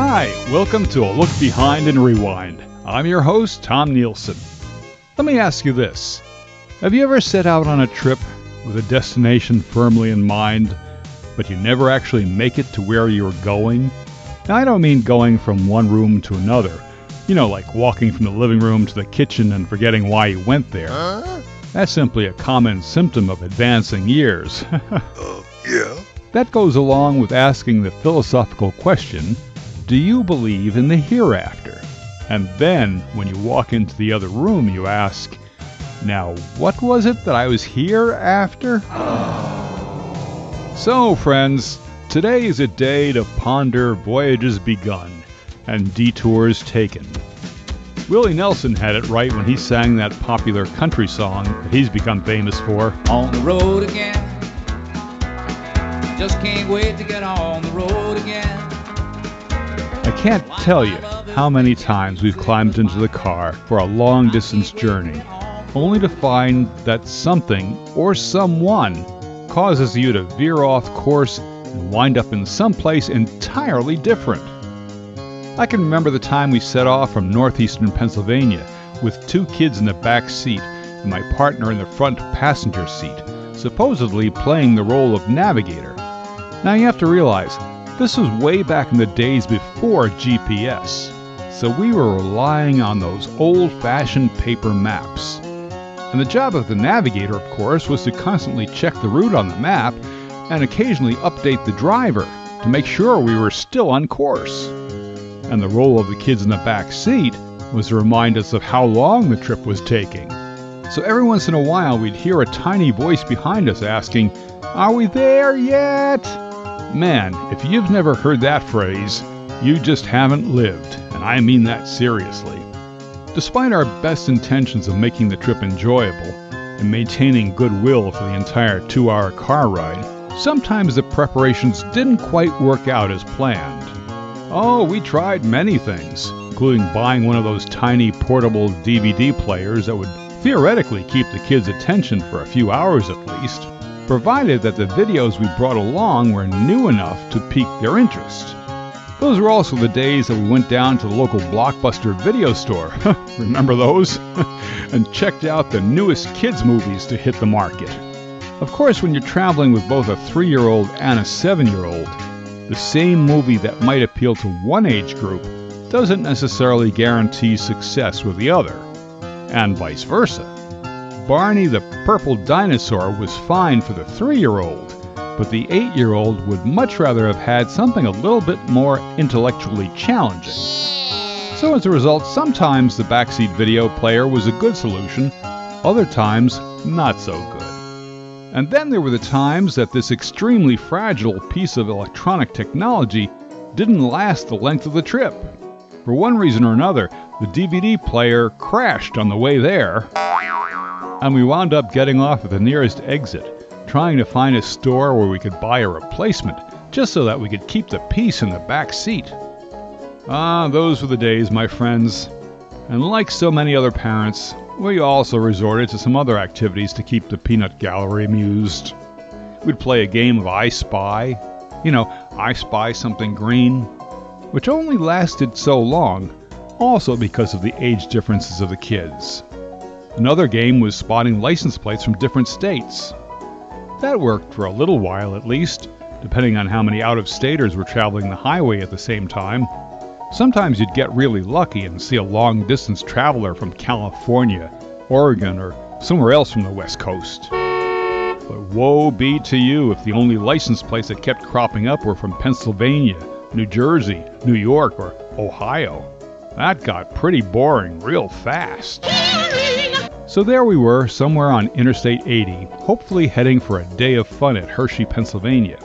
Hi, welcome to A Look Behind in Rewind. I'm your host, Tom Nielson. Let me ask you this Have you ever set out on a trip with a destination firmly in mind, but you never actually make it to where you're going? Now, I don't mean going from one room to another, you know, like walking from the living room to the kitchen and forgetting why you went there. Huh? That's simply a common symptom of advancing years. Uh, yeah. That goes along with asking the philosophical question Do you believe in the hereafter? And then, when you walk into the other room, you ask, Now, what was it that I was here after? so, friends, today is a day to ponder voyages begun and detours taken. Willie Nelson had it right when he sang that popular country song that he's become famous for. on the road again. Just can't wait to get on the road again. I can't tell you how many times we've climbed into the car for a long distance journey, only to find that something or someone causes you to veer off course and wind up in someplace entirely different. I can remember the time we set off from northeastern Pennsylvania with two kids in the back seat and my partner in the front passenger seat, supposedly playing the role of navigator. Now you have to realize, this was way back in the days before GPS, so we were relying on those old fashioned paper maps. And the job of the navigator, of course, was to constantly check the route on the map and occasionally update the driver to make sure we were still on course. And the role of the kids in the back seat was to remind us of how long the trip was taking. So every once in a while, we'd hear a tiny voice behind us asking, Are we there yet? Man, if you've never heard that phrase, you just haven't lived, and I mean that seriously. Despite our best intentions of making the trip enjoyable and maintaining goodwill for the entire two hour car ride, sometimes the preparations didn't quite work out as planned. Oh, we tried many things, including buying one of those tiny portable DVD players that would theoretically keep the kids' attention for a few hours at least, provided that the videos we brought along were new enough to pique their interest. Those were also the days that we went down to the local Blockbuster video store, remember those? and checked out the newest kids' movies to hit the market. Of course, when you're traveling with both a three year old and a seven year old, the same movie that might appeal to one age group doesn't necessarily guarantee success with the other, and vice versa. Barney the Purple Dinosaur was fine for the three year old, but the eight year old would much rather have had something a little bit more intellectually challenging. So, as a result, sometimes the backseat video player was a good solution, other times, not so good. And then there were the times that this extremely fragile piece of electronic technology didn't last the length of the trip. For one reason or another, the DVD player crashed on the way there, and we wound up getting off at the nearest exit, trying to find a store where we could buy a replacement, just so that we could keep the peace in the back seat. Ah, those were the days, my friends. And like so many other parents, we also resorted to some other activities to keep the peanut gallery amused. We'd play a game of I Spy. You know, I Spy Something Green, which only lasted so long, also because of the age differences of the kids. Another game was spotting license plates from different states. That worked for a little while at least, depending on how many out of staters were traveling the highway at the same time. Sometimes you'd get really lucky and see a long distance traveler from California, Oregon, or somewhere else from the West Coast. But woe be to you if the only license plates that kept cropping up were from Pennsylvania, New Jersey, New York, or Ohio. That got pretty boring real fast. So there we were, somewhere on Interstate 80, hopefully heading for a day of fun at Hershey, Pennsylvania.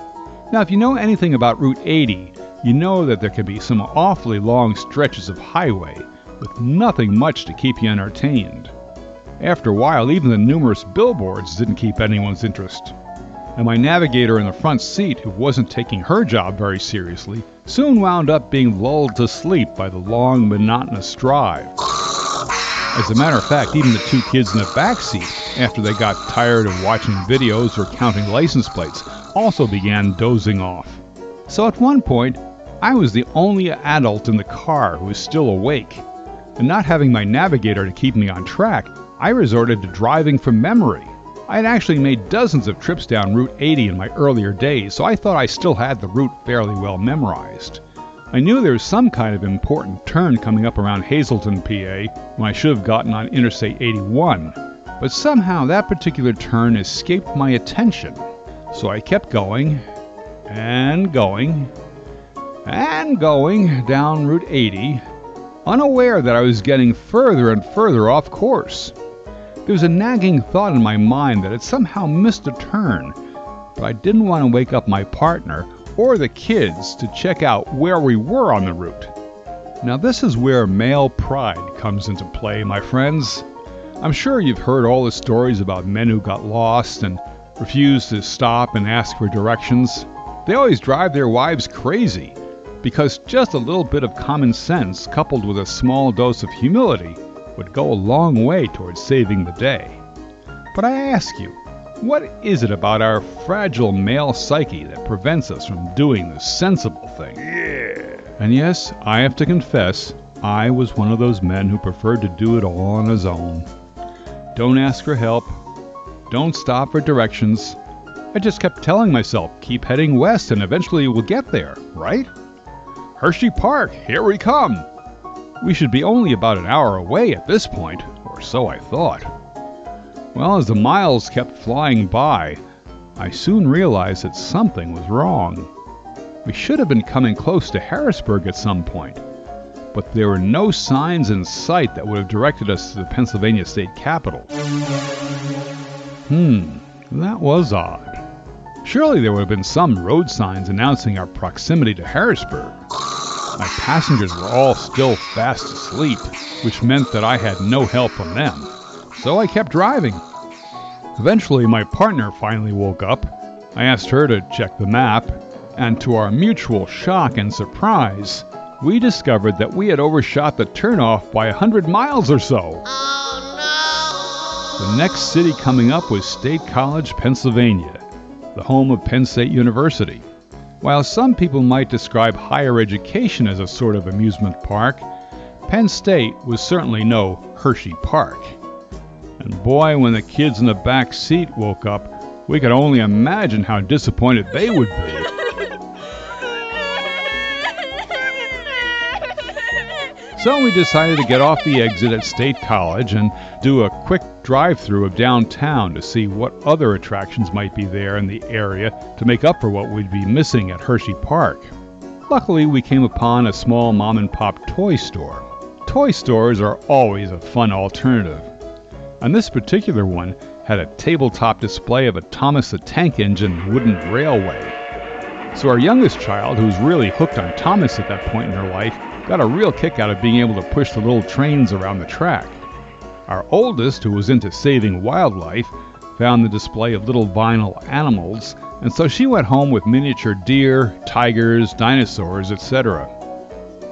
Now, if you know anything about Route 80, you know that there can be some awfully long stretches of highway with nothing much to keep you entertained. After a while, even the numerous billboards didn't keep anyone's interest. And my navigator in the front seat, who wasn't taking her job very seriously, soon wound up being lulled to sleep by the long, monotonous drive. As a matter of fact, even the two kids in the back seat, after they got tired of watching videos or counting license plates, also began dozing off. So at one point, I was the only adult in the car who was still awake. And not having my navigator to keep me on track, I resorted to driving from memory. I had actually made dozens of trips down Route 80 in my earlier days, so I thought I still had the route fairly well memorized. I knew there was some kind of important turn coming up around Hazleton, PA, when I should have gotten on Interstate 81, but somehow that particular turn escaped my attention. So I kept going, and going, and going down Route 80, unaware that I was getting further and further off course. There was a nagging thought in my mind that had somehow missed a turn, but I didn't want to wake up my partner or the kids to check out where we were on the route. Now, this is where male pride comes into play, my friends. I'm sure you've heard all the stories about men who got lost and refused to stop and ask for directions. They always drive their wives crazy because just a little bit of common sense coupled with a small dose of humility would go a long way towards saving the day. But I ask you, what is it about our fragile male psyche that prevents us from doing the sensible thing? Yeah. And yes, I have to confess, I was one of those men who preferred to do it all on his own. Don't ask for help. Don't stop for directions. I just kept telling myself, keep heading west and eventually we'll get there, right? Hershey Park, here we come! We should be only about an hour away at this point, or so I thought. Well, as the miles kept flying by, I soon realized that something was wrong. We should have been coming close to Harrisburg at some point, but there were no signs in sight that would have directed us to the Pennsylvania state capital. Hmm, that was odd. Surely there would have been some road signs announcing our proximity to Harrisburg. My passengers were all still fast asleep, which meant that I had no help from them. So I kept driving. Eventually, my partner finally woke up. I asked her to check the map, and to our mutual shock and surprise, we discovered that we had overshot the turnoff by a hundred miles or so. Oh no. The next city coming up was State College, Pennsylvania, the home of Penn State University. While some people might describe higher education as a sort of amusement park, Penn State was certainly no Hershey Park. And boy, when the kids in the back seat woke up, we could only imagine how disappointed they would be. So we decided to get off the exit at State College and do a quick drive through of downtown to see what other attractions might be there in the area to make up for what we'd be missing at Hershey Park. Luckily, we came upon a small mom and pop toy store. Toy stores are always a fun alternative. And this particular one had a tabletop display of a Thomas the Tank Engine wooden railway. So our youngest child, who was really hooked on Thomas at that point in her life, got a real kick out of being able to push the little trains around the track. Our oldest, who was into saving wildlife, found the display of little vinyl animals, and so she went home with miniature deer, tigers, dinosaurs, etc.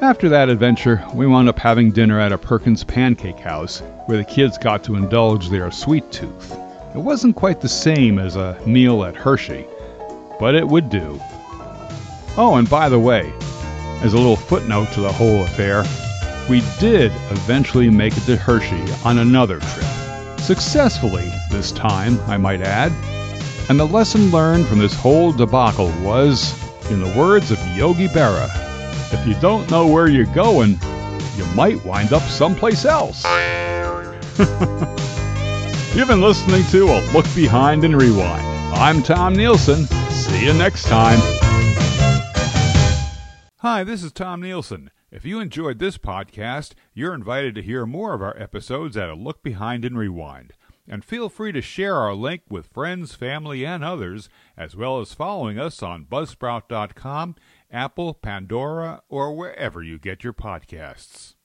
After that adventure, we wound up having dinner at a Perkins Pancake House, where the kids got to indulge their sweet tooth. It wasn't quite the same as a meal at Hershey, but it would do. Oh, and by the way, as a little footnote to the whole affair, we did eventually make it to Hershey on another trip. Successfully, this time, I might add. And the lesson learned from this whole debacle was, in the words of Yogi Berra, if you don't know where you're going, you might wind up someplace else. You've been listening to A Look Behind in Rewind. I'm Tom Nielson. See you next time. Hi, this is Tom Nielson. If you enjoyed this podcast, you're invited to hear more of our episodes at A Look Behind in Rewind. And feel free to share our link with friends, family, and others, as well as following us on Buzzsprout.com, Apple, Pandora, or wherever you get your podcasts.